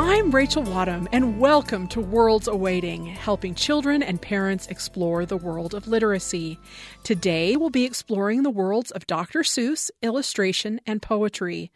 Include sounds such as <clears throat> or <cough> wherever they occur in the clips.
I'm Rachel Wadham, and welcome to Worlds Awaiting, helping children and parents explore the world of literacy. Today, we'll be exploring the worlds of Dr. Seuss, illustration, and poetry.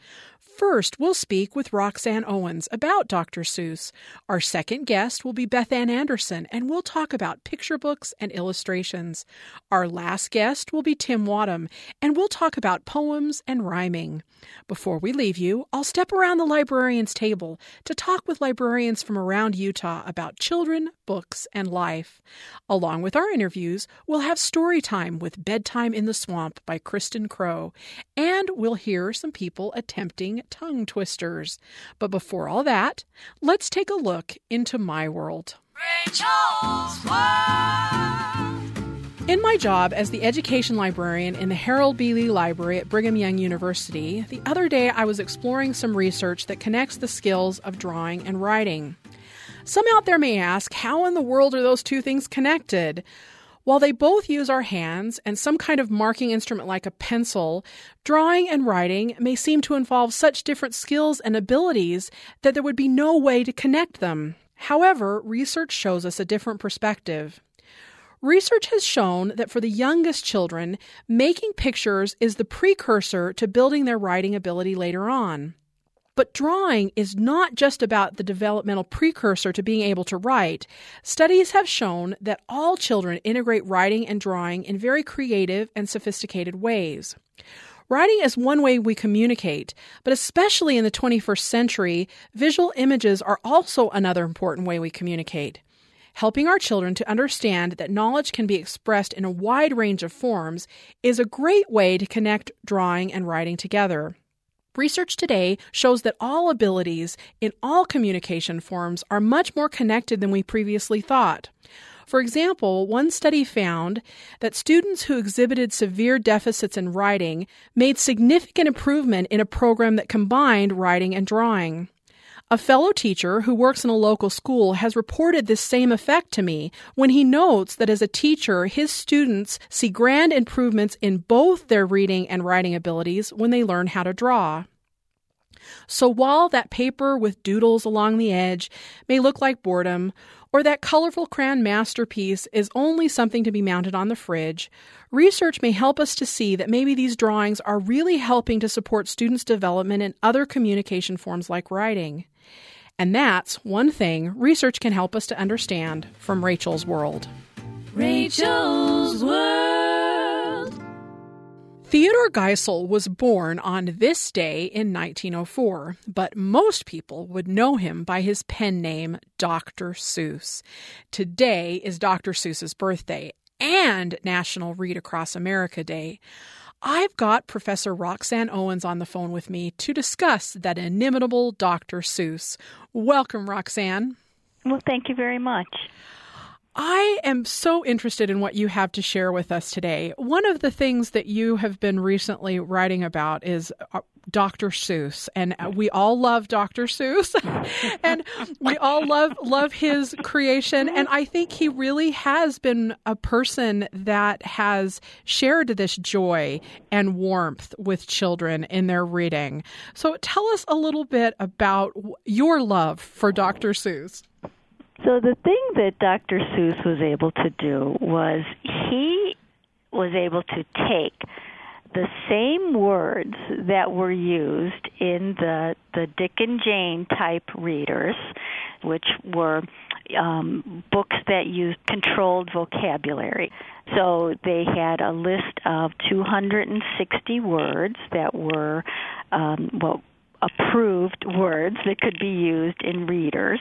First, we'll speak with Roxanne Owens about Dr. Seuss. Our second guest will be Beth Ann Anderson, and we'll talk about picture books and illustrations. Our last guest will be Tim Wadham, and we'll talk about poems and rhyming. Before we leave you, I'll step around the librarian's table to talk with librarians from around Utah about children, books, and life. Along with our interviews, we'll have story time with Bedtime in the Swamp by Kristyn Crow, and we'll hear some people attempting tongue twisters. But before all that, let's take a look into my world. Rachel's World. In my job as the education librarian in the Harold B. Lee Library at Brigham Young University, the other day I was exploring some research that connects the skills of drawing and writing. Some out there may ask, how in the world are those two things connected? While they both use our hands and some kind of marking instrument like a pencil, drawing and writing may seem to involve such different skills and abilities that there would be no way to connect them. However, research shows us a different perspective. Research has shown that for the youngest children, making pictures is the precursor to building their writing ability later on. But drawing is not just about the developmental precursor to being able to write. Studies have shown that all children integrate writing and drawing in very creative and sophisticated ways. Writing is one way we communicate, but especially in the 21st century, visual images are also another important way we communicate. Helping our children to understand that knowledge can be expressed in a wide range of forms is a great way to connect drawing and writing together. Research today shows that all abilities in all communication forms are much more connected than we previously thought. For example, one study found that students who exhibited severe deficits in writing made significant improvement in a program that combined writing and drawing. A fellow teacher who works in a local school has reported this same effect to me when he notes that as a teacher, his students see grand improvements in both their reading and writing abilities when they learn how to draw. So while that paper with doodles along the edge may look like boredom, or that colorful crayon masterpiece is only something to be mounted on the fridge, research may help us to see that maybe these drawings are really helping to support students' development in other communication forms like writing. And that's one thing research can help us to understand from Rachel's World. Rachel's World. Theodore Geisel was born on this day in 1904, but most people would know him by his pen name, Dr. Seuss. Today is Dr. Seuss's birthday and National Read Across America Day. I've got Professor Roxanne Owens on the phone with me to discuss that inimitable Dr. Seuss. Welcome, Roxanne. Well, thank you very much. I am so interested in what you have to share with us today. One of the things that you have been recently writing about is uh, Dr. Seuss, and we all love Dr. Seuss, <laughs> and we all love love his creation. And I think he really has been a person that has shared this joy and warmth with children in their reading. So, tell us a little bit about your love for Dr. Seuss. So the thing that Dr. Seuss was able to do was he was able to take the same words that were used in the the Dick and Jane type readers, which were um, books that used controlled vocabulary. So they had a list of 260 words that were um, well approved words that could be used in readers.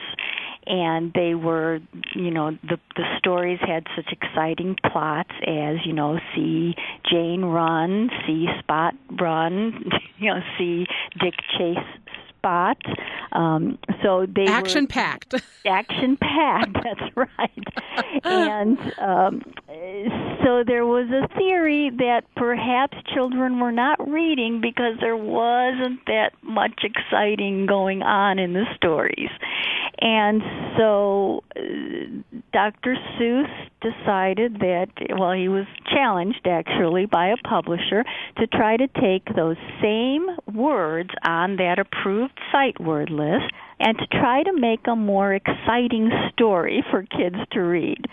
And they were you know the the stories had such exciting plots as you know see Jane run see Spot run <laughs> you know see Dick chase Spot um so they action packed <laughs> action packed <laughs> that's right and um so there was a theory that perhaps children were not reading because there wasn't that much exciting going on in the stories. And so uh, Dr. Seuss decided that, well, he was challenged actually by a publisher to try to take those same words on that approved sight word list and to try to make a more exciting story for kids to read.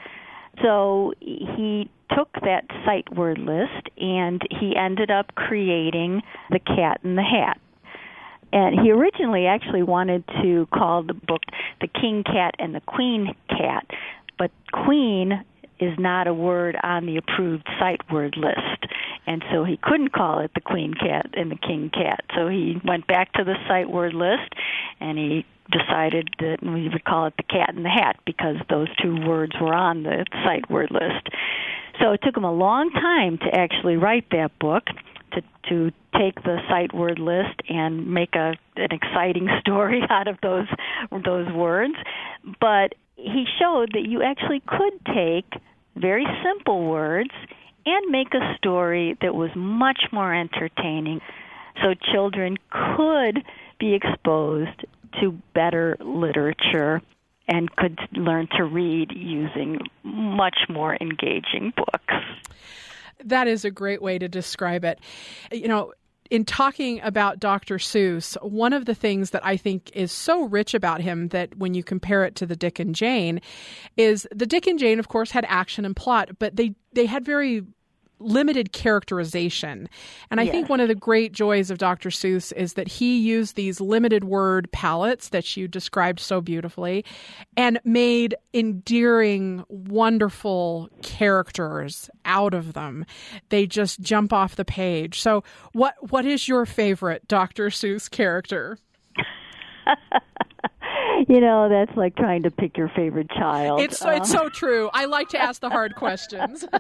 So he took that sight word list and he ended up creating The Cat in the Hat. And he originally actually wanted to call the book The King Cat and the Queen Cat, but queen is not a word on the approved sight word list. And so he couldn't call it the queen cat and the king cat. So he went back to the sight word list and he decided that we would call it the cat in the hat because those two words were on the sight word list. So it took him a long time to actually write that book to to take the sight word list and make a an exciting <laughs> story out of those those words but he showed that you actually could take very simple words and make a story that was much more entertaining so children could be exposed to better literature and could learn to read using much more engaging books. That is a great way to describe it. You know, in talking about Dr. Seuss, one of the things that I think is so rich about him that when you compare it to the Dick and Jane is the Dick and Jane, of course, had action and plot, but they they had very limited characterization. And I yes. think one of the great joys of Dr. Seuss is that he used these limited word palettes that you described so beautifully and made endearing, wonderful characters out of them. They just jump off the page. So what what is your favorite Dr. Seuss character? <laughs> you know, that's like trying to pick your favorite child. It's so, it's so true. I like to ask the hard questions. <laughs>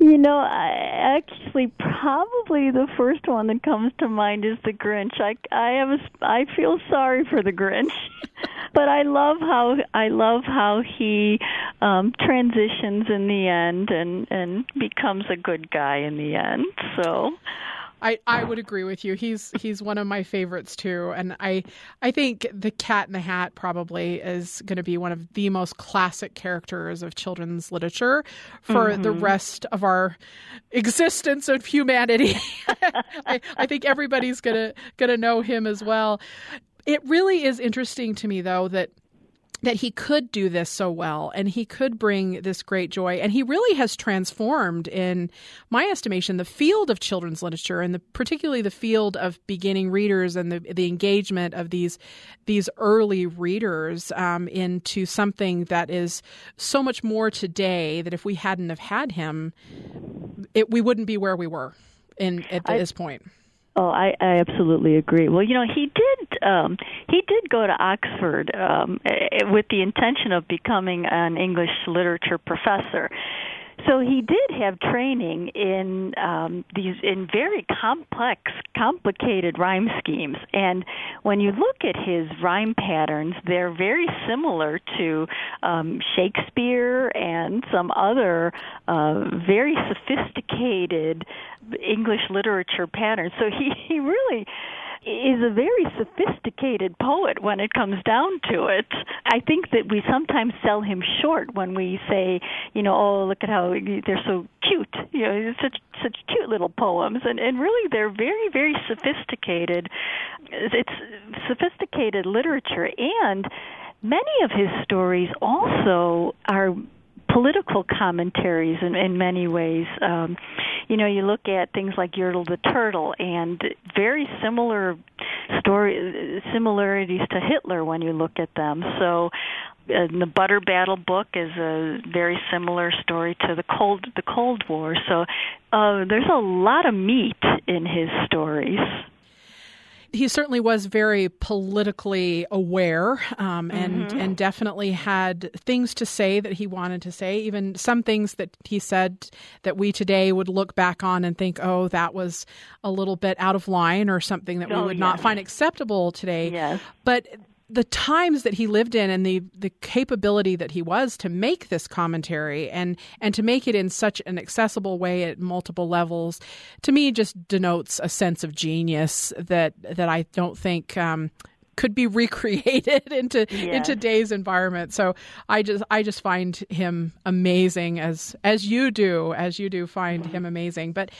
you know, I actually probably the first one that comes to mind is the Grinch. I I have a, I feel sorry for the Grinch, <laughs> but I love how I love how he um transitions in the end and and becomes a good guy in the end. So I, I would agree with you. He's he's one of my favorites too, and I I think the Cat in the Hat probably is going to be one of the most classic characters of children's literature for mm-hmm. the rest of our existence of humanity. <laughs> I, I think everybody's gonna gonna know him as well. It really is interesting to me though that that he could do this so well and he could bring this great joy. And he really has transformed in my estimation the field of children's literature and the, particularly the field of beginning readers and the, the engagement of these these early readers um, into something that is so much more today that if we hadn't have had him it, we wouldn't be where we were in at I, this point Oh, I, I absolutely agree. Well, you know, he did um, he did go to Oxford um, with the intention of becoming an English literature professor. So he did have training in um, these in very complex, complicated rhyme schemes, and when you look at his rhyme patterns, they're very similar to um, Shakespeare and some other uh, very sophisticated English literature patterns. So he <laughs> he really is a very sophisticated poet when it comes down to it. I think that we sometimes sell him short when we say, you know, oh, look at how they're so cute. You know, such such cute little poems, and and really they're very very sophisticated. It's sophisticated literature and many of his stories also are political commentaries in, in many ways. Um, you know, you look at things like Yertle the Turtle and very similar story similarities to Hitler when you look at them. So uh, the Butter Battle book is a very similar story to the Cold the Cold War. So uh, there's a lot of meat in his stories he certainly was very politically aware um, and mm-hmm. and definitely had things to say that he wanted to say even some things that he said that we today would look back on and think oh that was a little bit out of line or something that oh, we would yes. not find acceptable today yes. but the times that he lived in and the the capability that he was to make this commentary and and to make it in such an accessible way at multiple levels to me just denotes a sense of genius that that I don't think um, could be <laughs> recreated into yes. in today's environment. So I just I just find him amazing as as you do as you do find him amazing. But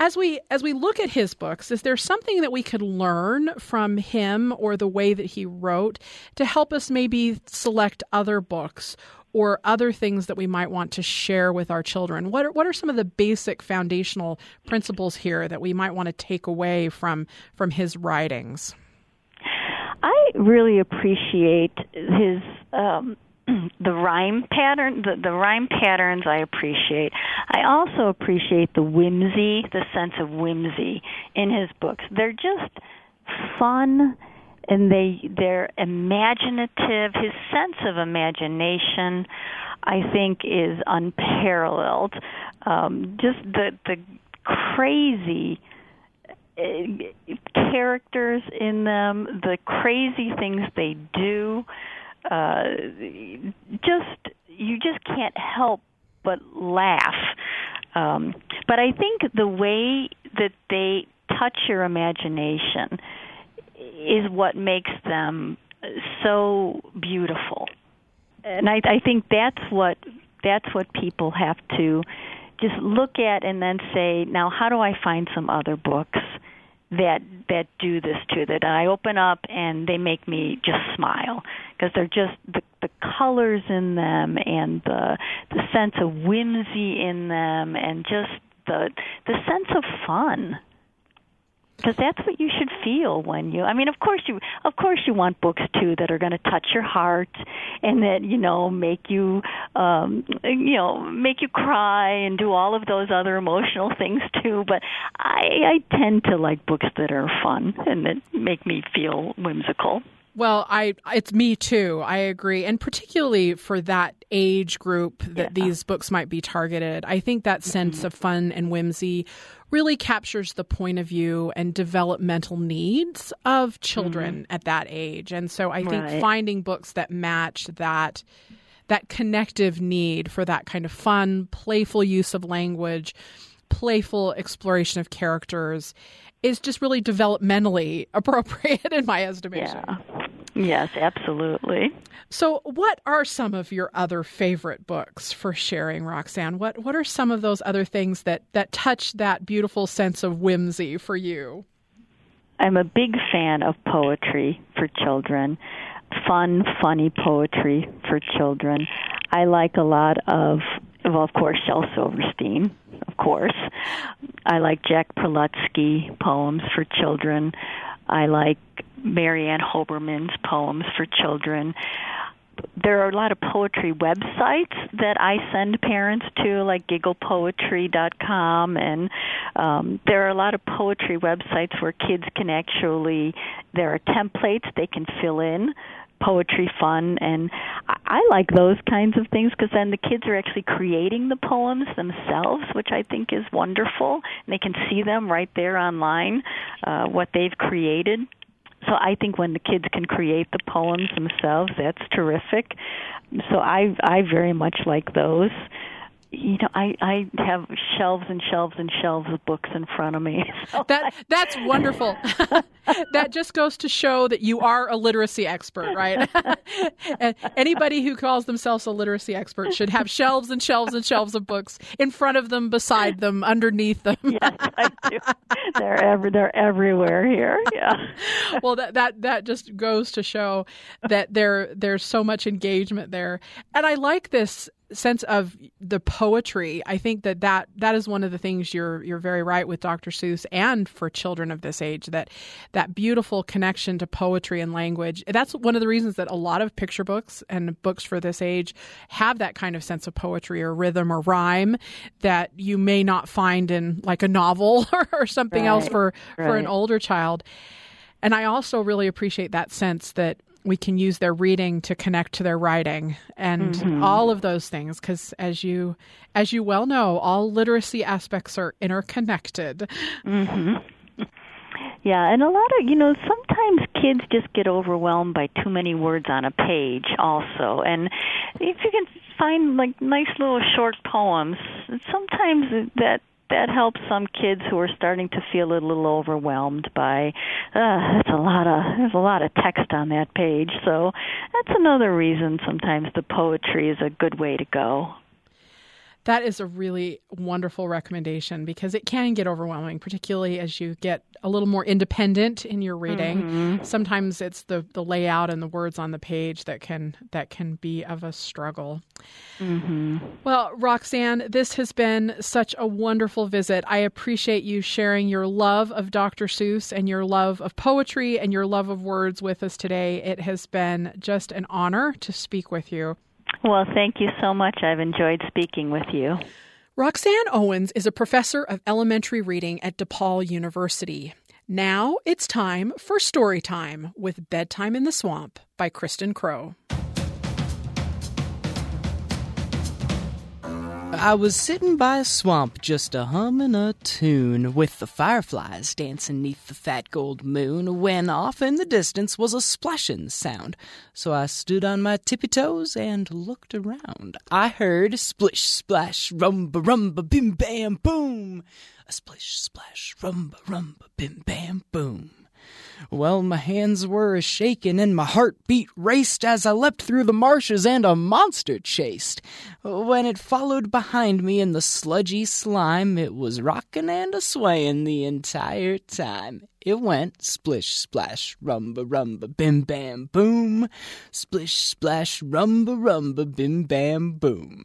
as we as we look at his books, is there something that we could learn from him or the way that he wrote to help us maybe select other books or other things that we might want to share with our children? What are, what are some of the basic foundational principles here that we might want to take away from from his writings? I really appreciate his um, <clears throat> the rhyme pattern the, the rhyme patterns I appreciate. I also appreciate the whimsy, the sense of whimsy in his books. They're just fun and they they're imaginative. His sense of imagination I think is unparalleled. Um, just the the crazy uh, characters in them, the crazy things they do uh, just you just can't help but laugh. Um, but I think the way that they touch your imagination is what makes them so beautiful. And I, I think that's what that's what people have to just look at and then say, now how do I find some other books that that do this too that I open up and they make me just smile. Because they're just the the colors in them and the the sense of whimsy in them and just the the sense of fun because that's what you should feel when you i mean of course you of course you want books too that are going to touch your heart and that you know make you um you know make you cry and do all of those other emotional things too. But i i tend to like books that are fun and that make me feel whimsical well, I it's me too. I agree, and particularly for that age group that yeah. these books might be targeted. I think that sense mm-hmm. of fun and whimsy really captures the point of view and developmental needs of children mm-hmm. at that age. And so I think right. finding books that match that that connective need for that kind of fun, playful use of language, playful exploration of characters is just really developmentally <laughs> appropriate in my estimation. Yeah. Yes, absolutely. So, what are some of your other favorite books for sharing, Roxanne? What What are some of those other things that that touch that beautiful sense of whimsy for you? I'm a big fan of poetry for children, fun, funny poetry for children. I like a lot of, well, of course, Shel Silverstein, of course. I like Jack Prelutsky poems for children. I like Mary Ann Hoberman's poems for children. There are a lot of poetry websites that I send parents to, like gigglepoetry.com, and um, there are a lot of poetry websites where kids can actually, there are templates they can fill in poetry fun and I like those kinds of things because then the kids are actually creating the poems themselves which I think is wonderful. And they can see them right there online uh, what they've created. So I think when the kids can create the poems themselves that's terrific. So I I very much like those you know, I I have shelves and shelves and shelves of books in front of me. <laughs> So that that's wonderful. <laughs> that just goes to show that you are a literacy expert, right? <laughs> Anybody who calls themselves a literacy expert should have shelves and shelves and shelves of books in front of them, beside them, underneath them. yes, I do. They're every they're everywhere here. Yeah. well, that that that just goes to show that there there's so much engagement there, and I like this sense of the poetry, I think that, that that is one of the things you're you're very right with Dr. Seuss and for children of this age that that beautiful connection to poetry and language. That's one of the reasons that a lot of picture books and books for this age have that kind of sense of poetry or rhythm or rhyme that you may not find in like a novel <laughs> or something right, else for right. for an older child. And I also really appreciate that sense that we can use their reading to connect to their writing and mm-hmm. all of those things because as you as you well know all literacy aspects are interconnected mm-hmm. yeah and a lot of you know sometimes kids just get overwhelmed by too many words on a page also and if you can find like nice little short poems sometimes that that helps some kids who are starting to feel a little overwhelmed by uh that's a lot of there's a lot of text on that page. So that's another reason sometimes the poetry is a good way to go that is a really wonderful recommendation because it can get overwhelming, particularly as you get a little more independent in your reading. Mm-hmm. Sometimes it's the, the layout and the words on the page that can that can be of a struggle. Mm-hmm. Well, Roxanne, this has been such a wonderful visit. I appreciate you sharing your love of Dr. Seuss and your love of poetry and your love of words with us today. It has been just an honor to speak with you. Well, thank you so much. I've enjoyed speaking with you. Roxanne Owens is a professor of elementary reading at DePaul University. Now it's time for Story Time with Bedtime in the Swamp by Kristyn Crow. I was sitting by a swamp just a hummin' a tune with the fireflies dancing neath the fat gold moon when off in the distance was a splashin' sound. So I stood on my tippy toes and looked around. I heard splish splash rumba rumba bim bam boom. A splish splash rumba rumba bim bam boom. Well, my hands were a shakin' and my heartbeat raced as I leapt through the marshes and a monster chased. When it followed behind me in the sludgy slime, it was rockin' and a swayin' the entire time. It went splish splash rumba rumba bim bam boom, splish splash rumba rumba bim bam boom.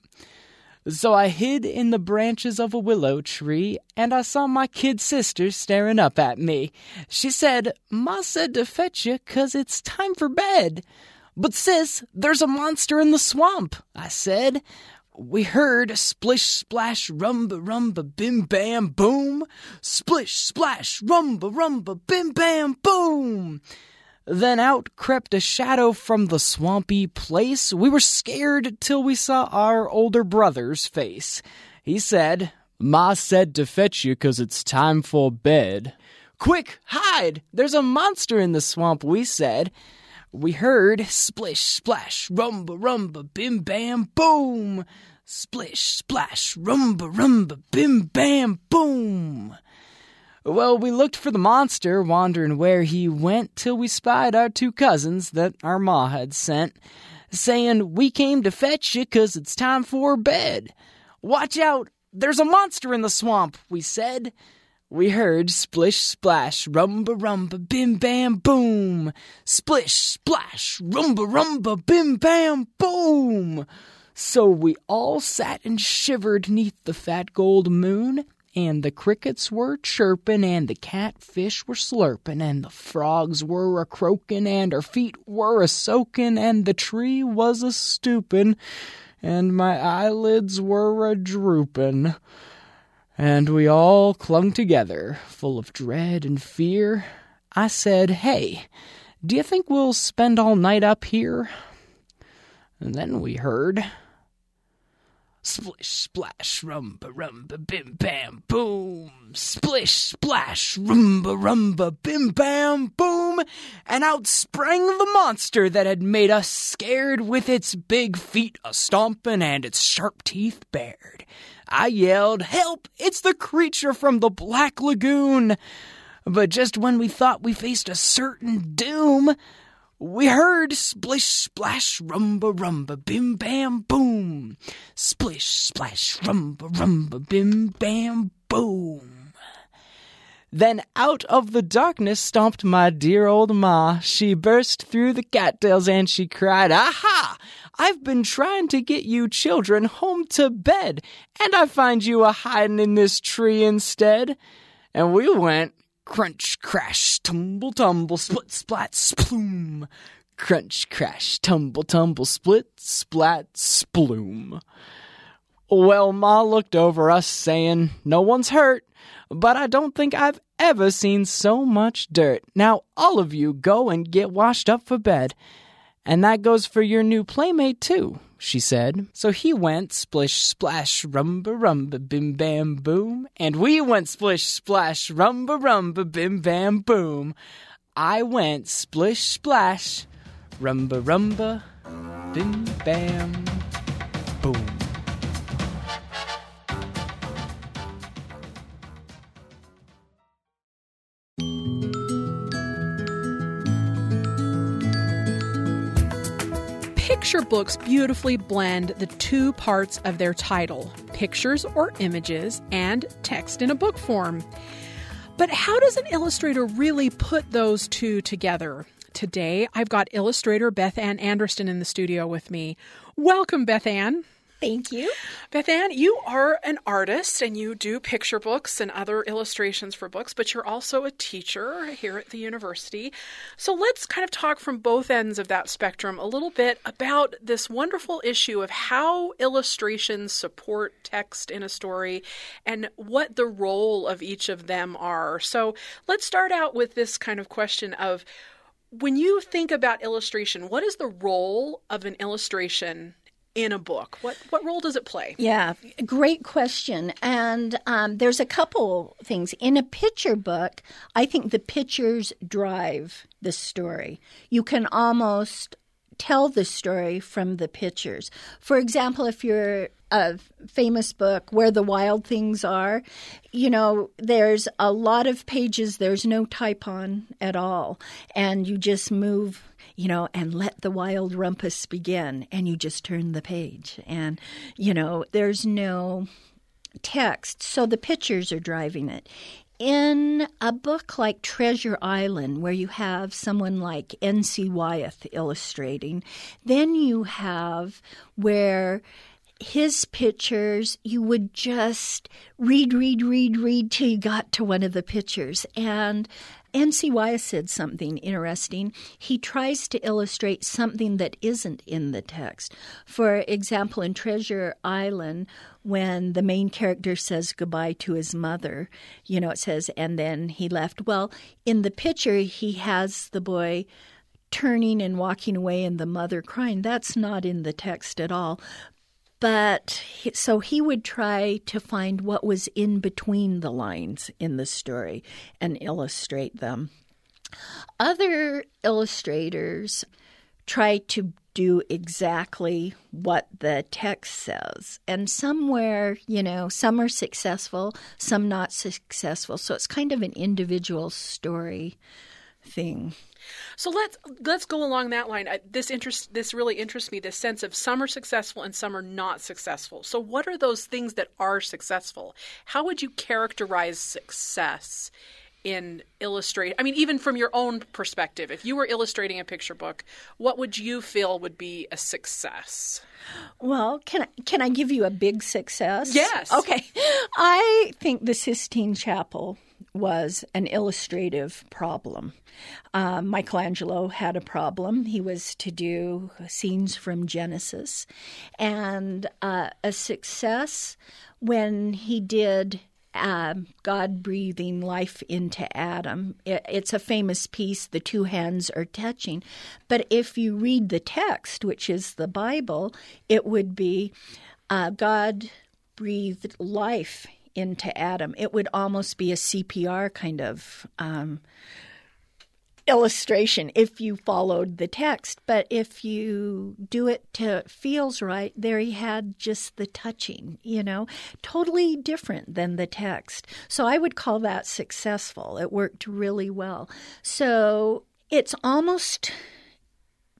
So I hid in the branches of a willow tree, and I saw my kid sister staring up at me. She said, Ma said to fetch you 'cause it's time for bed. But sis, there's a monster in the swamp, I said. We heard splish splash rumba rumba bim bam boom, splish splash rumba rumba bim bam boom. Then out crept a shadow from the swampy place. We were scared till we saw our older brother's face. He said, Ma said to fetch you 'cause it's time for bed. Quick, hide! There's a monster in the swamp, we said. We heard splish, splash, rumba, rumba, bim, bam, boom! Splish, splash, rumba, rumba, bim, bam, boom! Well, we looked for the monster, wondering where he went, till we spied our two cousins that our ma had sent, saying, We came to fetch you 'cause it's time for bed. Watch out! There's a monster in the swamp, we said. We heard splish splash, rumba rumba, bim bam boom. Splish splash, rumba rumba, bim bam boom. So we all sat and shivered neath the fat gold moon and the crickets were chirpin', and the catfish were slurpin', and the frogs were a croakin', and our feet were a soakin', and the tree was a stoopin', and my eyelids were a droopin'. And we all clung together, full of dread and fear. I said, Hey, do you think we'll spend all night up here? And then we heard Splish, splash, rumba, rumba, bim, bam, boom. Splish, splash, rumba, rumba, bim, bam, boom. And out sprang the monster that had made us scared with its big feet a stompin' and its sharp teeth bared. I yelled, Help! It's the creature from the Black Lagoon! But just when we thought we faced a certain doom, we heard splish splash rumba rumba bim bam boom. Splish splash rumba rumba bim bam boom. Then out of the darkness stomped my dear old ma. She burst through the cattails and she cried, Aha! I've been trying to get you children home to bed, and I find you a hiding in this tree instead. And we went, Crunch, crash, tumble, tumble, split, splat, sploom. Crunch, crash, tumble, tumble, split, splat, sploom. Well, Ma looked over us, saying, No one's hurt, but I don't think I've ever seen so much dirt. Now, all of you go and get washed up for bed. And that goes for your new playmate, too she said. So he went splish splash rumba rumba bim bam boom, and we went splish splash rumba rumba bim bam boom. I went splish splash, rumba rumba, bim bam, boom. Picture books beautifully blend the two parts of their title pictures or images and text in a book form. But how does an illustrator really put those two together? Today, I've got illustrator Beth Ann Anderson in the studio with me. Welcome, Beth Ann. Thank you. Beth Ann, you are an artist and you do picture books and other illustrations for books, but you're also a teacher here at the university. So let's kind of talk from both ends of that spectrum a little bit about this wonderful issue of how illustrations support text in a story and what the role of each of them are. So let's start out with this kind of question of when you think about illustration, what is the role of an illustration in a book? What what role does it play? Yeah, great question. And um, there's a couple things in a picture book. I think the pictures drive the story. You can almost tell the story from the pictures. For example, if you're a famous book, Where the Wild Things Are, you know, there's a lot of pages, there's no type on at all. And you just move you know, and let the wild rumpus begin. And you just turn the page. And, you know, there's no text. So the pictures are driving it. In a book like Treasure Island, where you have someone like N.C. Wyeth illustrating, then you have where his pictures, you would just read, read, read, read till you got to one of the pictures. And N.C. Wyeth said something interesting. He tries to illustrate something that isn't in the text. For example, in Treasure Island, when the main character says goodbye to his mother, you know, it says, and then he left. Well, in the picture, he has the boy turning and walking away and the mother crying. That's not in the text at all. But so he would try to find what was in between the lines in the story and illustrate them. Other illustrators try to do exactly what the text says. And somewhere, you know, some are successful, some not successful. So it's kind of an individual story thing. So let's let's go along that line. This interest this really interests me. This sense of some are successful and some are not successful. So what are those things that are successful? How would you characterize success? in illustrate I mean even from your own perspective if you were illustrating a picture book what would you feel would be a success well can I, can I give you a big success yes okay I think the Sistine Chapel was an illustrative problem. Uh, Michelangelo had a problem. He was to do scenes from Genesis, and uh, a success when he did uh, God breathing life into Adam. It, it's a famous piece, the two hands are touching. But if you read the text, which is the Bible, it would be uh, God breathed life into Adam. It would almost be a CPR kind of um, illustration if you followed the text. But if you do it to feels right, there he had just the touching, you know, totally different than the text. So I would call that successful. It worked really well. So it's almost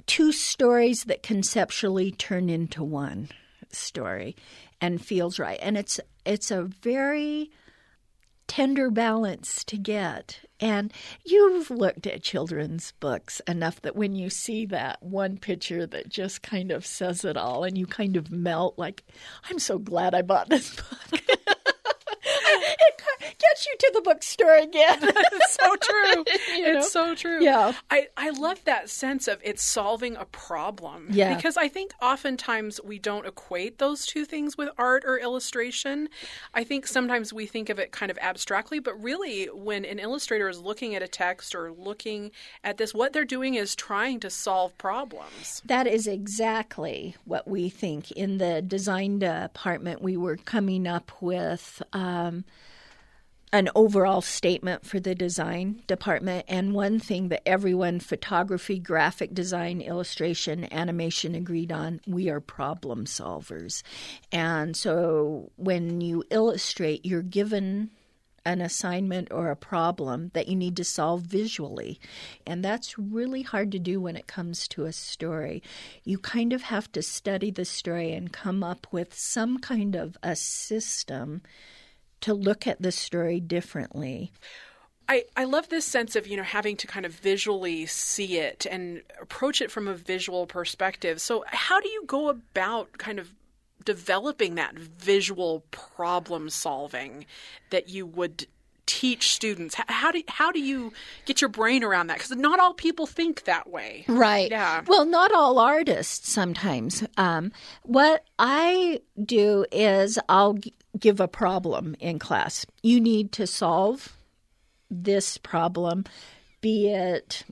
two stories that conceptually turn into one story and feels right. And it's it's a very tender balance to get. And you've looked at children's books enough that when you see that one picture that just kind of says it all and you kind of melt like, I'm so glad I bought this book. <laughs> <laughs> gets you to the bookstore again. <laughs> it's so true. <laughs> You know? It's so true. Yeah. I, I love that sense of it's solving a problem. Yeah. Because I think oftentimes we don't equate those two things with art or illustration. I think sometimes we think of it kind of abstractly, but really when an illustrator is looking at a text or looking at this, what they're doing is trying to solve problems. That is exactly what we think. In the design department, we were coming up with. Uh, Um, an overall statement for the design department and one thing that everyone photography graphic design illustration animation agreed on we are problem solvers and so when you illustrate you're given an assignment or a problem that you need to solve visually. And that's really hard to do when it comes to a story. You kind of have to study the story and come up with some kind of a system to look at the story differently. I, I love this sense of you know having to kind of visually see it and approach it from a visual perspective. So how do you go about kind of developing that visual problem solving that you would teach students? How do how do you get your brain around that? Because not all people think that way. Right. Yeah. Well not all artists sometimes. Um, what i do is i'll give a problem in class you need to solve this problem be it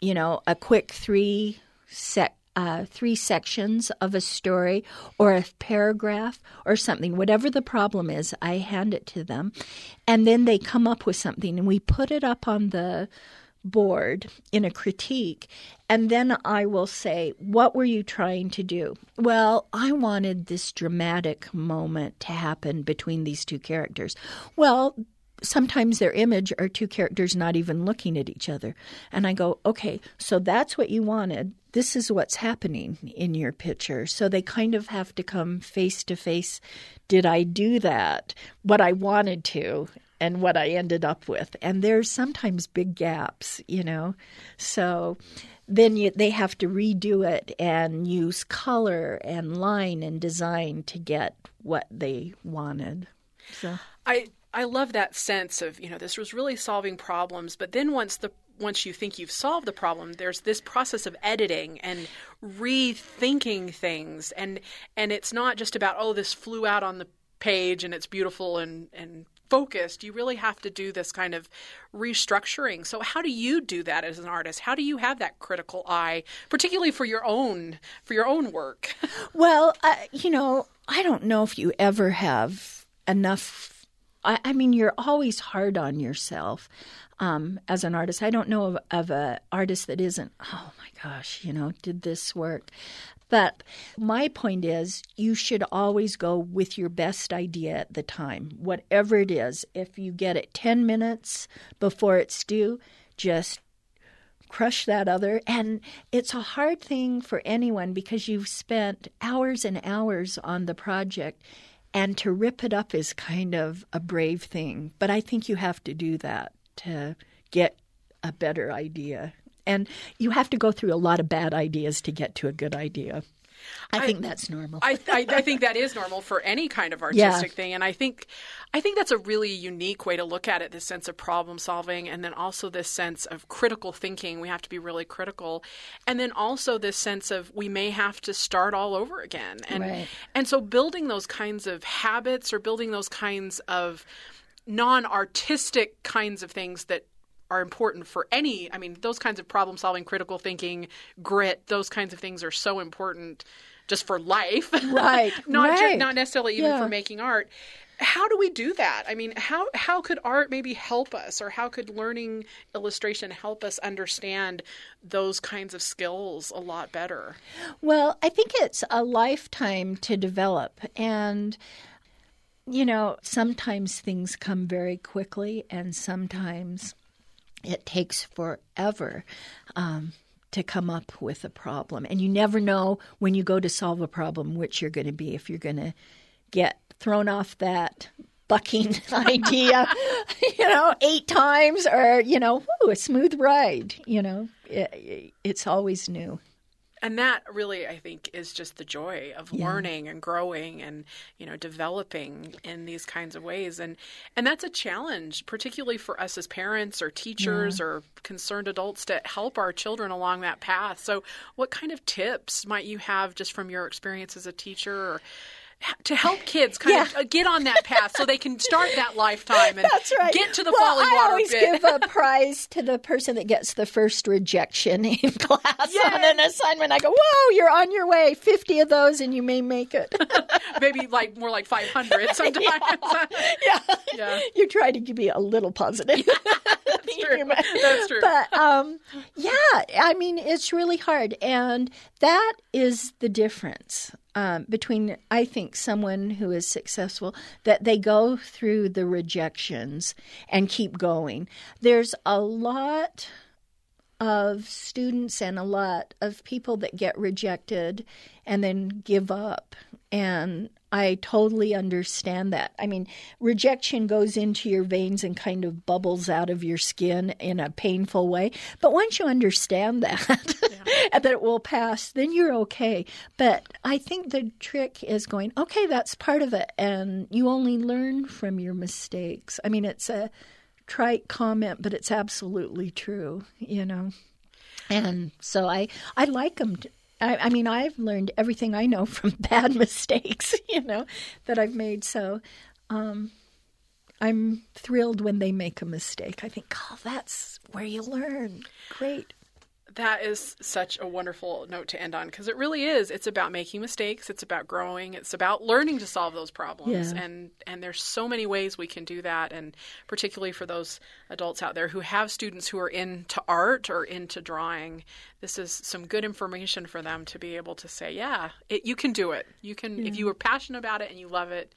you know a quick three sec uh, three sections of a story or a paragraph or something, whatever the problem is, I hand it to them. And then they come up with something and we put it up on the board in a critique. And then I will say, What were you trying to do? Well, I wanted this dramatic moment to happen between these two characters. Well, sometimes their image are two characters not even looking at each other. And I go, okay, so that's what you wanted. This is what's happening in your picture. So they kind of have to come face to face. Did I do that? What I wanted to and what I ended up with. And there's sometimes big gaps, you know. So then you, they have to redo it and use color and line and design to get what they wanted. So I I love that sense of, you know, this was really solving problems, but then once the once you think you've solved the problem, there's this process of editing and rethinking things and and it's not just about, oh, this flew out on the page and it's beautiful and, and focused. You really have to do this kind of restructuring. So how do you do that as an artist? How do you have that critical eye, particularly for your own for your own work? <laughs> well, uh, you know, I don't know if you ever have enough I, I mean, you're always hard on yourself um, as an artist. I don't know of, of an artist that isn't, oh my gosh, you know, did this work? But my point is, you should always go with your best idea at the time, whatever it is. If you get it 10 minutes before it's due, just crush that other. And it's a hard thing for anyone because you've spent hours and hours on the project and to rip it up is kind of a brave thing. But I think you have to do that to get a better idea. And you have to go through a lot of bad ideas to get to a good idea. I, I think that's normal. I, I, I, think that is normal for any kind of artistic yeah. thing, and I think I think that's a really unique way to look at it. This sense of problem solving, and then also this sense of critical thinking. We have to be really critical, and then also this sense of we may have to start all over again, and right. and so building those kinds of habits or building those kinds of non-artistic kinds of things that are important for any i mean those kinds of problem solving critical thinking grit those kinds of things are so important just for life <laughs> right <laughs> not right. Ju- not necessarily even yeah. for making art how do we do that i mean how how could art maybe help us or how could learning illustration help us understand those kinds of skills a lot better well i think it's a lifetime to develop and you know sometimes things come very quickly and sometimes it takes forever um, to come up with a problem. And you never know when you go to solve a problem which you're going to be, if you're going to get thrown off that bucking <laughs> idea, <laughs> you know, eight times or, you know, whoo, a smooth ride, you know, it, it's always new and that really i think is just the joy of yeah. learning and growing and you know developing in these kinds of ways and and that's a challenge particularly for us as parents or teachers yeah. or concerned adults to help our children along that path so what kind of tips might you have just from your experience as a teacher or to help kids kind Yeah. of uh, get on that path so they can start that <laughs> lifetime and That's right. get to the well, falling I water always bit. give a prize to the person that gets the first rejection <laughs> in class on an assignment. I go, "Whoa, you're on your way. Fifty of those, and you may make it." <laughs> Maybe like more like 500 sometimes. yeah. Yeah. You try to be a little positive. That's true. That's true. But um, yeah, I mean, it's really hard, and that is the difference um, between I think someone who is successful that they go through the rejections and keep going. There's a lot of students and a lot of people that get rejected and then give up. And I totally understand that. I mean, rejection goes into your veins and kind of bubbles out of your skin in a painful way. But once you understand that, <laughs> and that it will pass, then you're okay. But I think the trick is going, okay, that's part of it. And you only learn from your mistakes. I mean, it's a trite comment, but it's absolutely true, you know. And so I, I like them. I, I mean, I've learned everything I know from <laughs> bad mistakes, <laughs> you know, that I've made. So um, I'm thrilled when they make a mistake. I think, oh, that's where you learn. Great. That is such a wonderful note to end on because it really is. It's about making mistakes. It's about growing. It's about learning to solve those problems. Yeah. And and there's so many ways we can do that. And particularly for those adults out there who have students who are into art or into drawing, this is some good information for them to be able to say, yeah, it, you can do it. You can if you are passionate about it and you love it.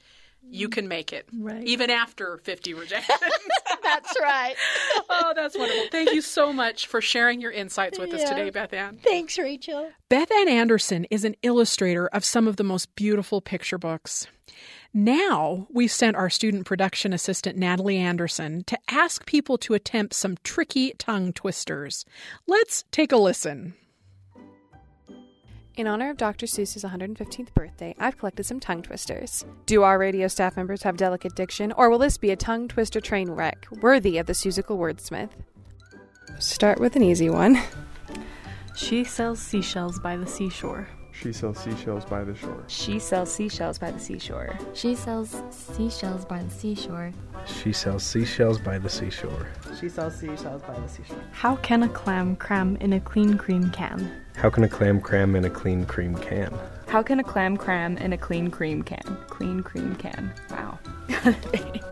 You can make it, Right. even after 50 rejections. <laughs> That's right. <laughs> oh, that's wonderful. Thank you so much for sharing your insights with us today, Beth Ann. Thanks, Rachel. Beth Ann Anderson is an illustrator of some of the most beautiful picture books. Now, we've sent our student production assistant, Natalie Anderson, to ask people to attempt some tricky tongue twisters. Let's take a listen. In honor of Dr. Seuss's 115th birthday, I've collected some tongue twisters. Do our radio staff members have delicate diction, or will this be a tongue twister train wreck worthy of the Seussical wordsmith? Start with an easy one. She sells seashells by the seashore. She sells seashells by the shore. She sells seashells by the seashore. She sells seashells by the seashore. She sells seashells by the seashore. She sells seashells by the seashore. How can a clam cram in a clean cream can? How can a clam cram in a clean cream can? How can a clam cram in a clean cream can? Clean cream can. Wow. <laughs>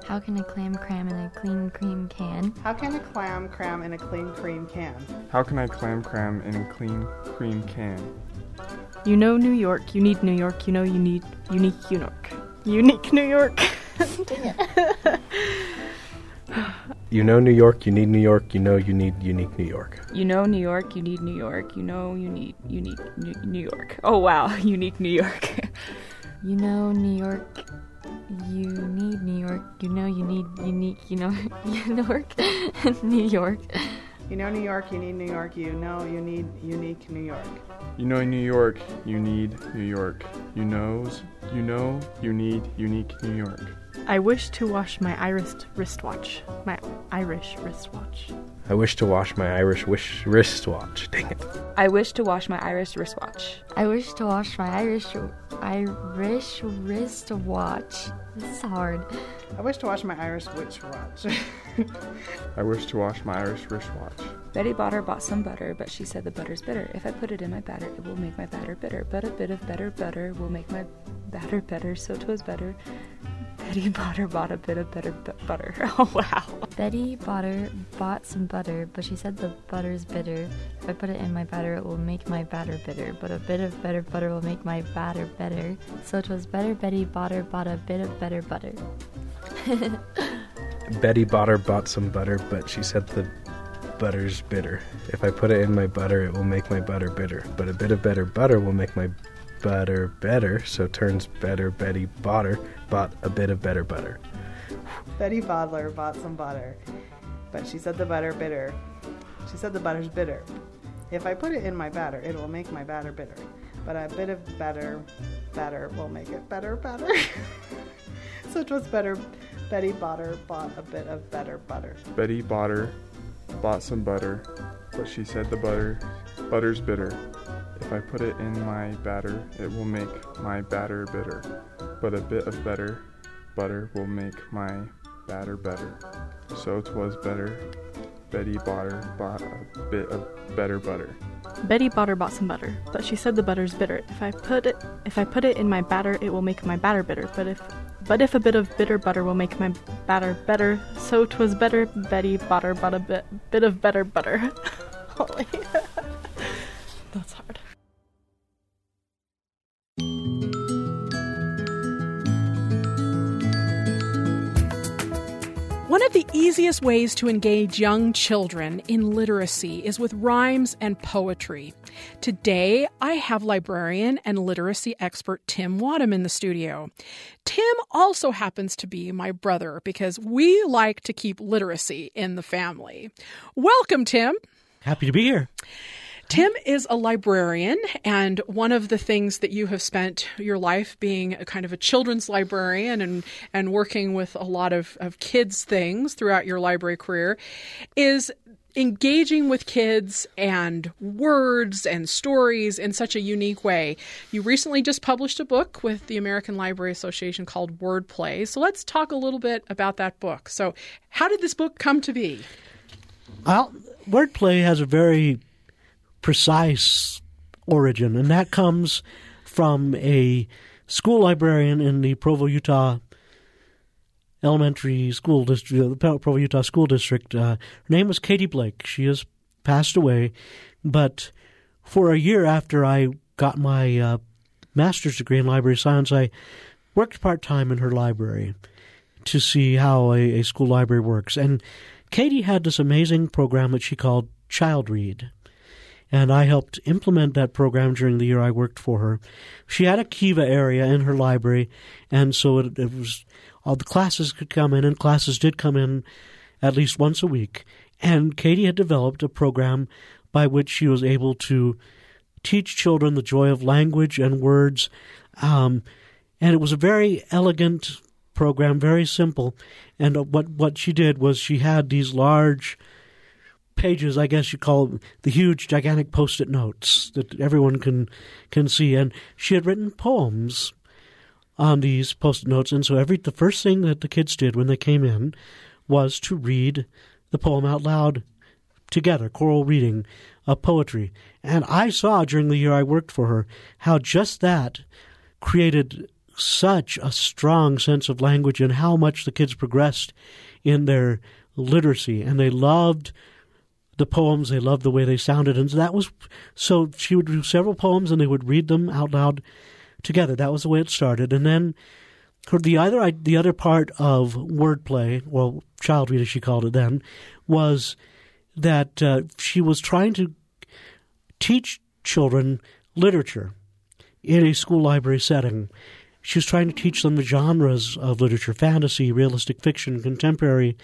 How can a clam cram in a clean cream can? How can a clam cram in a clean cream can? How can I clam cram in a clean cream can? You know New York, you need New York, you know you need unique New York. Unique New York. <laughs> You know New York, you need New York, you know you need unique New York. You know New York, you need New York. You know you need unique New, New York. Oh wow, unique New York. You know New York. You need New York. You know you need unique. You know New York. New York. You know New York, you need New York. You know you need unique New York. You know New York, you need New York. You knows, you know you need unique New York. I wish to wash my Irish wristwatch. My Irish wristwatch. I wish to wash my Irish wish wristwatch. Dang it. I wish to wash my Irish wristwatch. I wish to wash my Irish Irish wristwatch. This is hard. I wish to wash my Irish wristwatch. <laughs> I wish to wash my Irish wristwatch. Betty Botter bought some butter, but she said the butter's bitter. If I put it in my batter, it will make my batter bitter. But a bit of better butter will make my batter better, so 'twas better. Betty Botter bought a bit of better bu- butter. <laughs> Oh wow. Betty Botter bought some butter, but she said the butter's bitter. If I put it in my batter, it will make my batter bitter. But a bit of better butter will make my batter better. So it was better Betty Botter bought a bit of better butter. <laughs> Betty Botter bought some butter, but she said the butter's bitter. If I put it in my butter, it will make my butter bitter. But a bit of better butter will make my butter better, so turns better Betty Botter bought a bit of better butter. Betty Bodler bought some butter, but she said the butter bitter. She said the butter's bitter. If I put it in my batter, it will make my batter bitter. But a bit of better batter will make it better better. <laughs> so it was better. Betty Botter bought a bit of better butter. Betty Botter bought some butter, but she said the butter butter's bitter. If I put it in my batter, it will make my batter bitter. But a bit of better butter will make my batter better. So 'twas better. Betty bought her bought a bit of better butter. Betty bought her bought some butter, but she said the butter's bitter. If I put it if I put it in my batter, it will make my batter bitter. But if but if a bit of bitter butter will make my batter better, so 'twas better Betty bought her bought a bit bit of better butter. <laughs> Holy. <laughs> That's hard. One of the easiest ways to engage young children in literacy is with rhymes and poetry. Today, I have librarian and literacy expert Tim Wadham in the studio. Tim also happens to be my brother because we like to keep literacy in the family. Welcome, Tim. Happy to be here. Tim is a librarian, and one of the things that you have spent your life being a kind of a children's librarian and, and working with a lot of, of kids' things throughout your library career is engaging with kids and words and stories in such a unique way. You recently just published a book with the American Library Association called Wordplay. So let's talk a little bit about that book. So, how did this book come to be? Well, Wordplay has a very precise origin, and that comes from a school librarian in the Provo, Utah elementary school district, the Provo, Utah school district. Uh, her name was Katie Blake. She has passed away, but for a year after I got my uh, master's degree in library science, I worked part time in her library to see how a, a school library works. And Katie had this amazing program that she called Child Read and I helped implement that program during the year I worked for her. She had a Kiva area in her library, and so it, it, was all the classes could come in, and classes did come in at least once a week. And Katie had developed a program by which she was able to teach children the joy of language and words, um, and it was a very elegant program, very simple. And what what she did was she had these large pages, I guess you call them, the huge, gigantic post-it notes that everyone can can see. And she had written poems on these post-it notes, and so every the first thing that the kids did when they came in was to read the poem out loud together, choral reading of poetry. And I saw during the year I worked for her how just that created such a strong sense of language and how much the kids progressed in their literacy and they loved the poems. They loved the way they sounded, and that was so. She would do several poems, and they would read them out loud together. That was the way it started, and then the other the other part of wordplay, well, child read as she called it then, was that uh, she was trying to teach children literature in a school library setting. She was trying to teach them the genres of literature: fantasy, realistic fiction, contemporary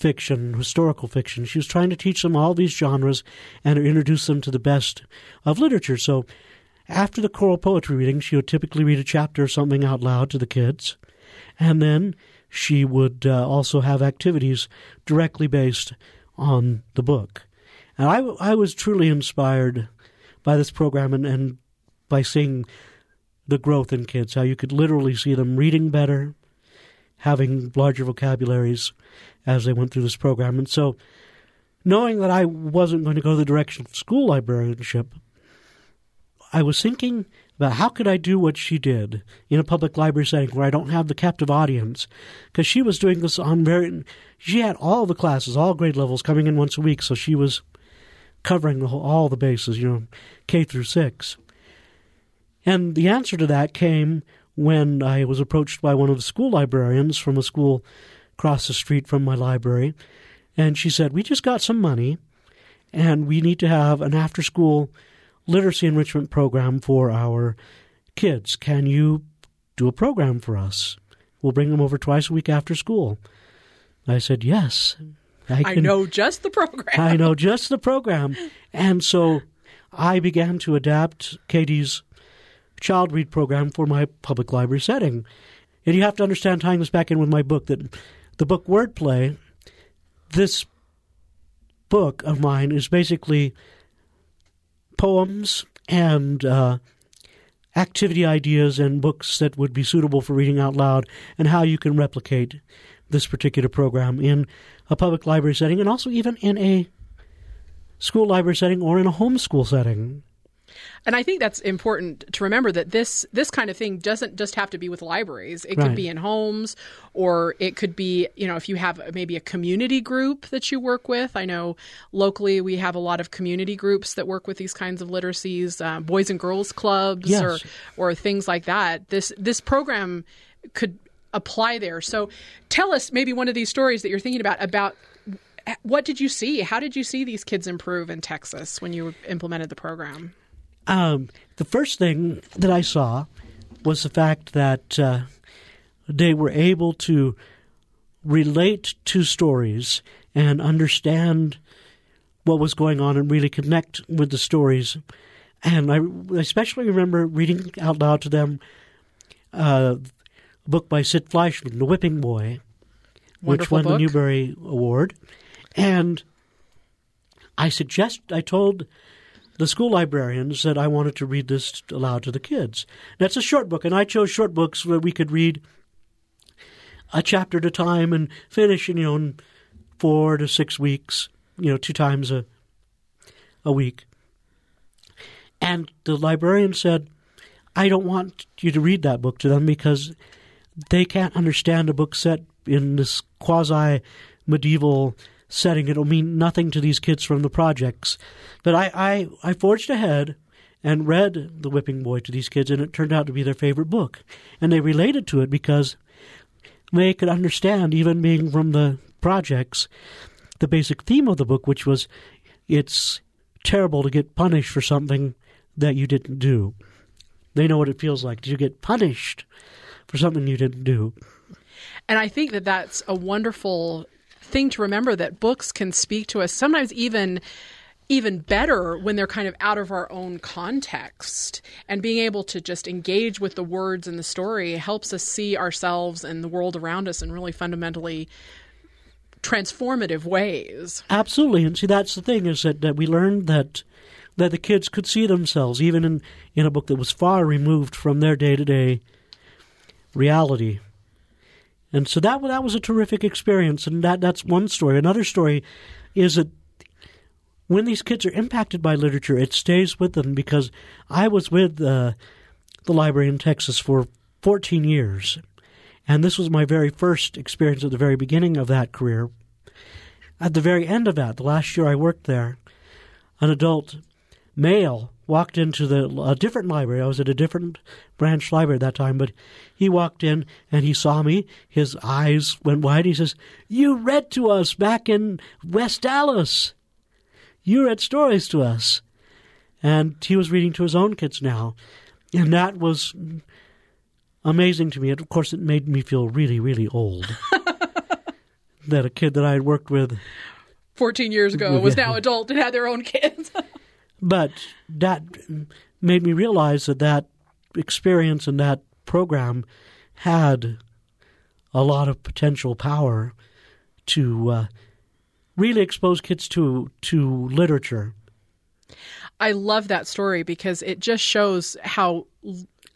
fiction, historical fiction. She was trying to teach them all these genres and introduce them to the best of literature. So after the choral poetry reading, she would typically read a chapter or something out loud to the kids. And then she would uh, also have activities directly based on the book. And I, I was truly inspired by this program and, and by seeing the growth in kids, how you could literally see them reading better, having larger vocabularies as they went through this program. And so, knowing that I wasn't going to go the direction of school librarianship, I was thinking about how could I do what she did in a public library setting where I don't have the captive audience, because she was doing this on very. She had all the classes, all grade levels coming in once a week, so she was covering the whole, all the bases, you know, K through six. And the answer to that came when I was approached by one of the school librarians from a school across the street from my library. And she said, We just got some money and we need to have an after school literacy enrichment program for our kids. Can you do a program for us? We'll bring them over twice a week after school. I said, Yes. I, can, I know just the program. I know just the program. And so I began to adapt Katie's child read program for my public library setting. And you have to understand, tying this back in with my book, that the book Wordplay, this book of mine is basically poems and uh, activity ideas and books that would be suitable for reading out loud, and how you can replicate this particular program in a public library setting and also even in a school library setting or in a homeschool setting. And I think that's important to remember that this this kind of thing doesn't just have to be with libraries. It Right. could be in homes or it could be, you know, if you have maybe a community group that you work with. I know locally we have a lot of community groups that work with these kinds of literacies, uh, boys and girls clubs Yes. or or things like that. This this program could apply there. So tell us maybe one of these stories that you're thinking about about what did you see? How did you see these kids improve in Texas when you implemented the program? Um, the first thing that I saw was the fact that uh, they were able to relate to stories and understand what was going on and really connect with the stories. And I especially remember reading out loud to them uh, a book by Sid Fleischman, The Whipping Boy, which Wonderful won the. Newbery Award. And I suggest I told the school librarian said I wanted to read this aloud to the kids. That's a short book, and I chose short books where we could read a chapter at a time and finish, you know, in four to six weeks, you know, two times a a week. And the librarian said, I don't want you to read that book to them because they can't understand a book set in this quasi medieval setting. It'll mean nothing to these kids from the projects. But I, I, I forged ahead and read The Whipping Boy to these kids, and it turned out to be their favorite book. And they related to it because they could understand, even being from the projects, the basic theme of the book, which was it's terrible to get punished for something that you didn't do. They know what it feels like to get punished for something you didn't do. And I think that that's a wonderful thing to remember that books can speak to us sometimes even even better when they're kind of out of our own context and being able to just engage with the words and the story helps us see ourselves and the world around us in really fundamentally transformative ways. Absolutely, and see that's the thing is that, that we learned that that the kids could see themselves even in in a book that was far removed from their day to day reality. And so that that was a terrific experience, and that that's one story. Another story is that when these kids are impacted by literature, it stays with them because I was with uh, the library in Texas for 14 years, and this was my very first experience at the very beginning of that career. At the very end of that, the last year I worked there, an adult male walked into the a different library. I was at a different branch library at that time, but he walked in and he saw me. His eyes went wide. He says, "You read to us back in West Dallas. You read stories to us." And he was reading to his own kids now, and that was amazing to me. And of course, it made me feel really, really old. <laughs> that a kid that I had worked with 14 years ago was now adult and had their own kids. <laughs> But that made me realize that that experience and that program had a lot of potential power to uh, really expose kids to to literature. I love that story because it just shows how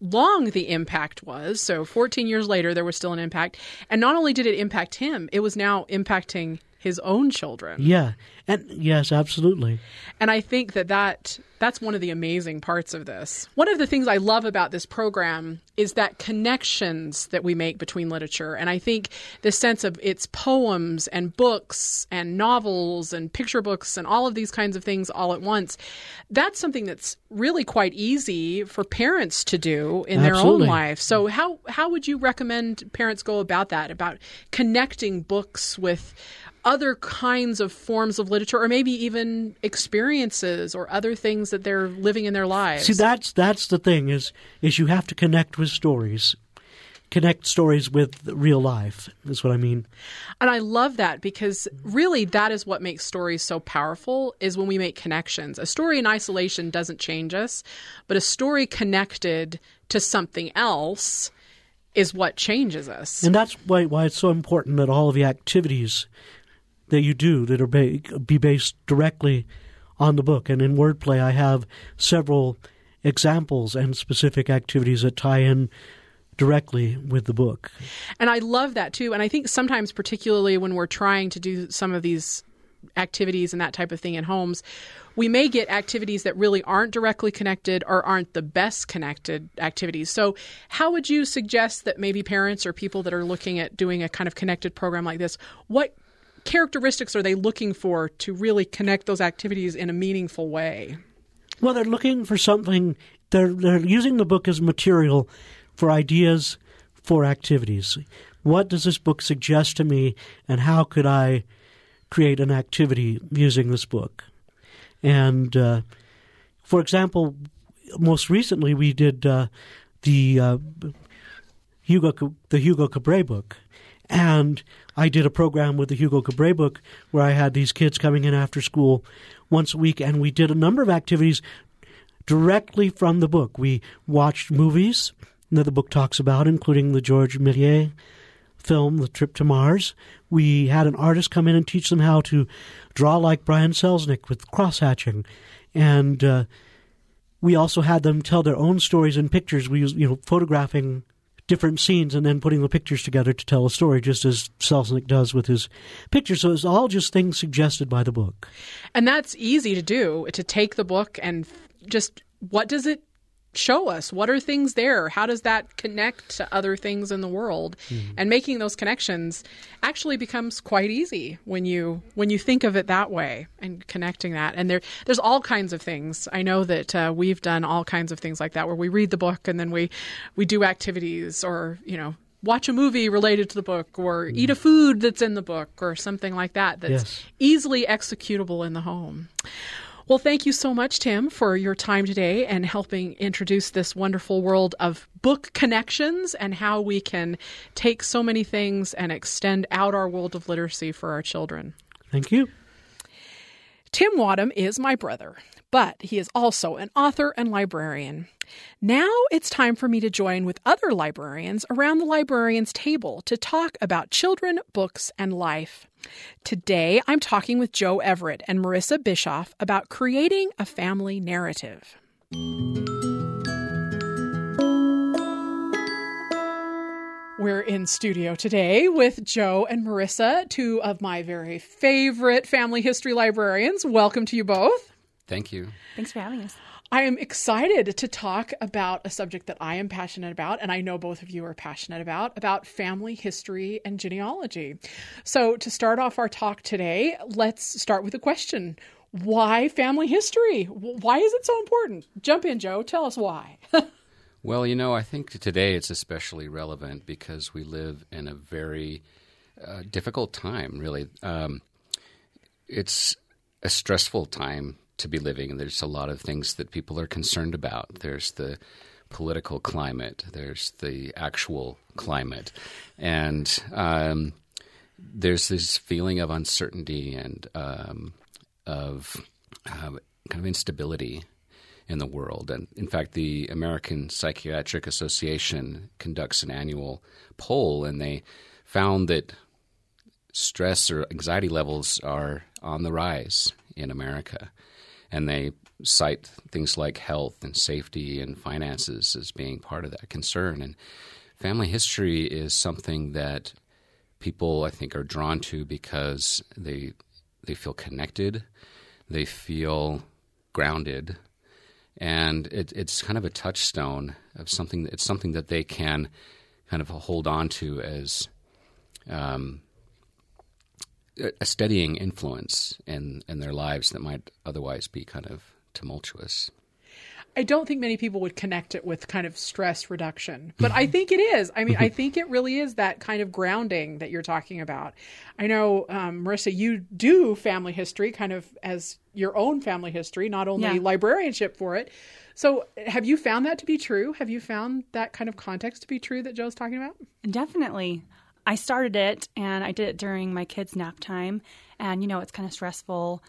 long the impact was. So 14 years later, there was still an impact. And not only did it impact him, it was now impacting his own children. Yeah, and yes, absolutely. And I think that, that that's one of the amazing parts of this. One of the things I love about this program is that connections that we make between literature. And I think the sense of its poems and books and novels and picture books and all of these kinds of things all at once, that's something that's really quite easy for parents to do in their own life. So how how would you recommend parents go about that about connecting books with other kinds of forms of literature or maybe even experiences or other things that they're living in their lives. See, that's that's the thing is is you have to connect with stories, connect stories with real life. Is what I mean. And I love that because really that is what makes stories so powerful is when we make connections. A story in isolation doesn't change us, but a story connected to something else is what changes us. And that's why why it's so important that all of the activities that you do that are ba- be based directly on the book. And in wordplay, I have several examples and specific activities that tie in directly with the book. And I love that too. And I think sometimes, particularly when we're trying to do some of these activities and that type of thing in homes, we may get activities that really aren't directly connected or aren't the best connected activities. So, how would you suggest that maybe parents or people that are looking at doing a kind of connected program like this, what characteristics are they looking for to really connect those activities in a meaningful way? Well, they're looking for something. They're they're using the book as material for ideas for activities. What does this book suggest to me, and how could I create an activity using this book? And uh, for example, most recently we did uh, the uh, Hugo the Hugo Cabret book, and I did a program with the Hugo Cabret book where I had these kids coming in after school once a week, and we did a number of activities directly from the book. We watched movies that the book talks about, including the George Méliès film, The Trip to Mars. We had an artist come in and teach them how to draw like Brian Selznick with cross hatching. And uh, we also had them tell their own stories in pictures. We used, you know, photographing different scenes and then putting the pictures together to tell a story, just as Selznick does with his pictures. So it's all just things suggested by the book. And that's easy to do, to take the book and just what does it show us what are things there how does that connect to other things in the world mm-hmm. and making those connections actually becomes quite easy when you when you think of it that way and connecting that and there there's all kinds of things i know that uh, we've done all kinds of things like that where we read the book and then we we do activities or you know watch a movie related to the book or mm. eat a food that's in the book or something like that that's yes. easily executable in the home well, thank you so much, Tim, for your time today and helping introduce this wonderful world of book connections and how we can take so many things and extend out our world of literacy for our children. Thank you. Tim Wadham is my brother, but he is also an author and librarian. Now it's time for me to join with other librarians around the librarian's table to talk about children, books, and life. Today I'm talking with Joe Everett and Marissa Bischoff about creating a family narrative. We're in studio today with Joe and Marissa, two of my very favorite family history librarians. Welcome to you both. Thank you. Thanks for having us. I am excited to talk about a subject that I am passionate about, and I know both of you are passionate about, about family history and genealogy. So, to start off our talk today, let's start with a question Why family history? Why is it so important? Jump in, Joe. Tell us why. <laughs> well, you know, I think today it's especially relevant because we live in a very uh, difficult time, really. Um, it's a stressful time to be living, and there's a lot of things that people are concerned about. There's the political climate, there's the actual climate, and um, there's this feeling of uncertainty and um, of uh, kind of instability in the world. And in fact, the American Psychiatric Association conducts an annual poll, and they found that stress or anxiety levels are on the rise in America and they cite things like health and safety and finances as being part of that concern. And family history is something that people, I think, are drawn to because they they feel connected, they feel grounded, and it, it's kind of a touchstone of something. It's something that they can kind of hold on to as um, a steadying influence in in their lives that might otherwise be kind of tumultuous. I don't think many people would connect it with kind of stress reduction, but I think it is. I mean, I <laughs> think it really is that kind of grounding that you're talking about. I know, um, Marissa, you do family history kind of as your own family history, not only yeah. librarianship for it. So, have you found that to be true? Have you found that kind of context to be true that Joe's talking about? Definitely. I started it and I did it during my kids' nap time. And, you know, it's kind of stressful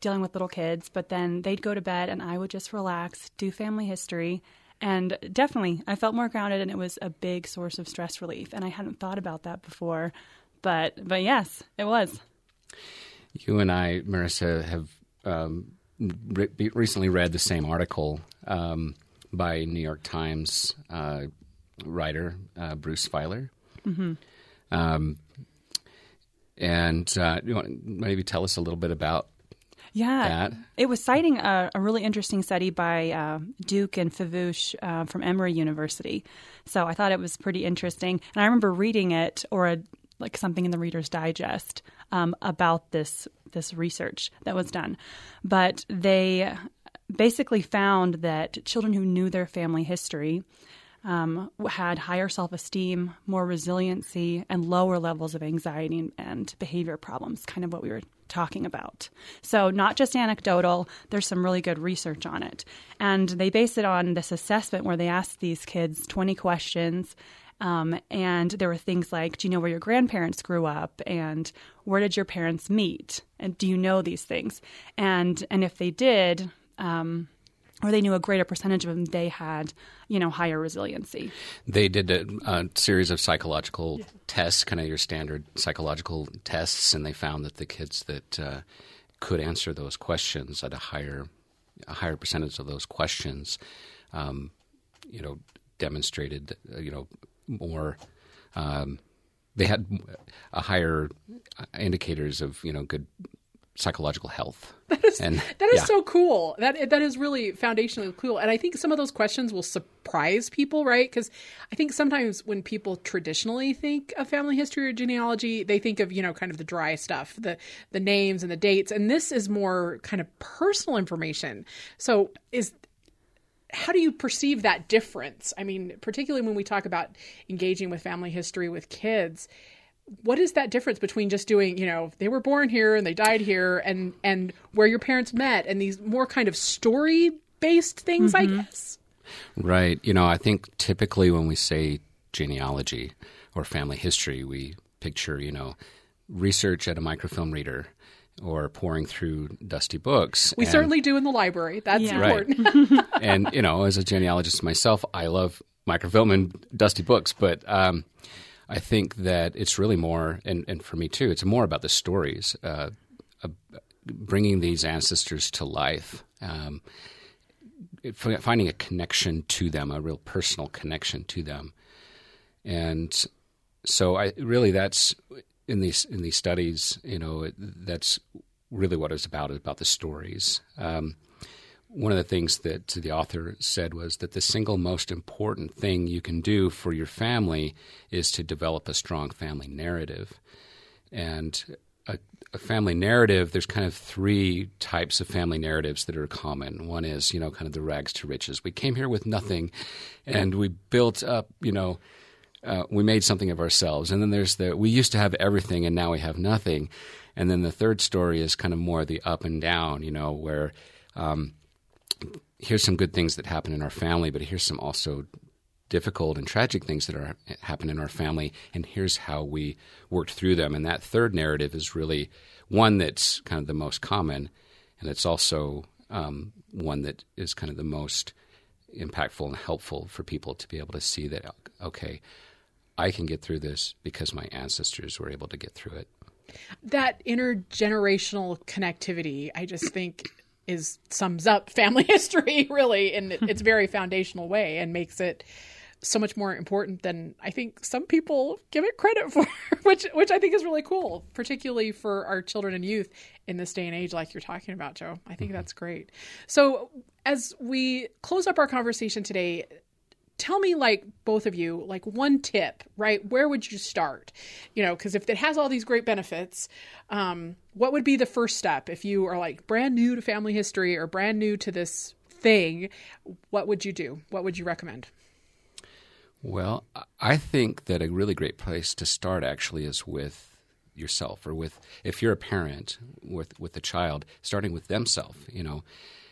dealing with little kids, but then they'd go to bed and I would just relax, do family history. And definitely, I felt more grounded and it was a big source of stress relief. And I hadn't thought about that before. But, but yes, it was. You and I, Marissa, have um, re- recently read the same article um, by New York Times uh, writer uh, Bruce Feiler. Mhm. Um, and uh, you want maybe tell us a little bit about Yeah, that? it was citing a, a really interesting study by uh, Duke and Fivush uh, from Emory University. So I thought it was pretty interesting, and I remember reading it or a, like something in the Reader's Digest um, about this this research that was done. But they basically found that children who knew their family history um, had higher self esteem, more resiliency, and lower levels of anxiety and, behavior problems, kind of what we were talking about. So, not just anecdotal, there's some really good research on it. And they base it on this assessment where they asked these kids 20 questions. Um, and there were things like, do you know where your grandparents grew up? And where did your parents meet? And do you know these things? And and if they did, um, or they knew a greater percentage of them, they had, you know, higher resiliency. They did a, a series of psychological tests, kind of your standard psychological tests, and they found that the kids that uh, could answer those questions at a higher, a higher percentage of those questions, um, you know, demonstrated, you know, more. Um, they had a higher uh, indicators of you know good psychological health. <laughs> That is and, That is yeah. so cool. That that is really foundationally cool. And I think some of those questions will surprise people, right? Because I think sometimes when people traditionally think of family history or genealogy, they think of you know kind of the dry stuff, the the names and the dates, and this is more kind of personal information. So is how do you perceive that difference? I mean, particularly when we talk about engaging with family history with kids, what is that difference between just doing, you know, they were born here and they died here and and where your parents met and these more kind of story based things, I guess? Right. You know, I think typically when we say genealogy or family history, we picture, you know, research at a microfilm reader or pouring through dusty books. We And- certainly do in the library. That's Yeah. Right. important. <laughs> and you know, as a genealogist myself, I love microfilm and dusty books, but um, I think that it's really more, and, and for me too, it's more about the stories, uh, uh, bringing these ancestors to life, um, finding a connection to them, a real personal connection to them, and so I really that's in these in these studies, you know, that's really what it's about. Is about the stories. Um, one of the things that the author said was that the single most important thing you can do for your family is to develop a strong family narrative. And a, a family narrative, there's kind of three types of family narratives that are common. One is, you know, kind of the rags to riches. We came here with nothing and we built up, you know, uh, we made something of ourselves. And then there's the we used to have everything and now we have nothing. And then the third story is kind of more the up and down, you know, where um, here's some good things that happen in our family, but here's some also difficult and tragic things that are happen in our family, and here's how we worked through them. And that third narrative is really one that's kind of the most common, and it's also um, one that is kind of the most impactful and helpful for people to be able to see that okay, I can get through this because my ancestors were able to get through it. that intergenerational connectivity, I just think is sums up family <laughs> history really in its very foundational way and makes it so much more important than I think some people give it credit <laughs> for, which which I think is really cool, particularly for our children and youth in this day and age, like you're talking about, Joe. I think mm-hmm. that's great. So as we close up our conversation today, tell me like both of you like one tip right? Where would you start? You know because if it has all these great benefits um, what would be the first step? If you are like brand new to family history or brand new to this thing what would you do? What would you recommend? Well, I think that a really great place to start actually is with yourself, or with if you're a parent with with a child, starting with themselves. You know,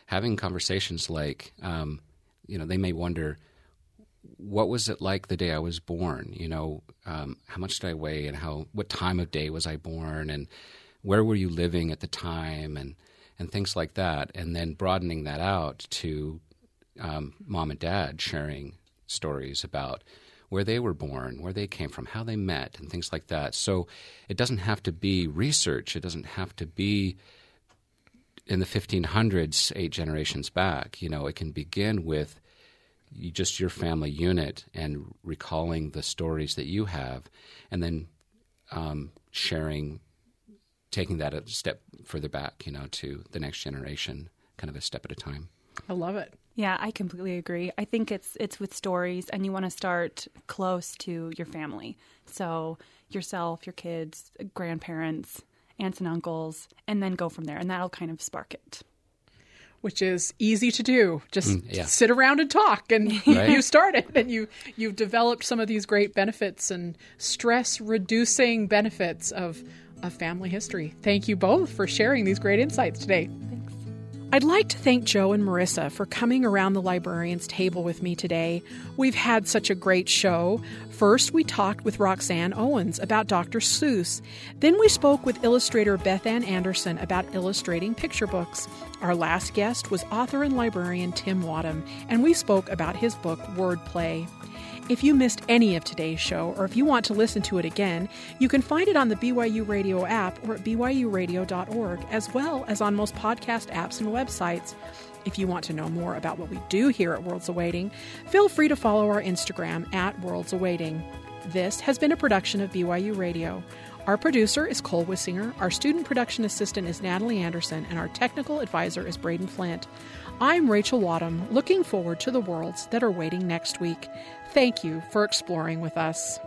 having conversations like, um, you know, they may wonder, what was it like the day I was born? You know, um, how much did I weigh, and how what time of day was I born, and where were you living at the time, and and things like that, and then broadening that out to um, mom and dad sharing stories about where they were born, where they came from, how they met, and things like that. So it doesn't have to be research. It doesn't have to be in the 1500s, eight generations back. You know, it can begin with just your family unit and recalling the stories that you have, and then um, sharing, taking that a step further back, you know, to the next generation, kind of a step at a time. I love it. Yeah, I completely agree. I think it's it's with stories, and you want to start close to your family. So yourself, your kids, grandparents, aunts and uncles, and then go from there, and that'll kind of spark it. Which is easy to do. Just Mm, yeah. sit around and talk, and <laughs> Right. you started, and you you've developed some of these great benefits and stress reducing benefits of of family history. Thank you both for sharing these great insights today. I'd like to thank Joe and Marissa for coming around the librarian's table with me today. We've had such a great show. First, we talked with Roxanne Owens about Dr. Seuss. Then we spoke with illustrator Beth Ann Anderson about illustrating picture books. Our last guest was author and librarian Tim Wadham, and we spoke about his book Wordplay. If you missed any of today's show, or if you want to listen to it again, you can find it on the BYU Radio app or at byuradio.org, as well as on most podcast apps and websites. If you want to know more about what we do here at Worlds Awaiting, feel free to follow our Instagram at Worlds Awaiting. This has been a production of BYU Radio. Our producer is Cole Wissinger, our student production assistant is Natalie Anderson, and our technical advisor is Braden Flint. I'm Rachel Wadham, looking forward to the worlds that are waiting next week. Thank you for exploring with us.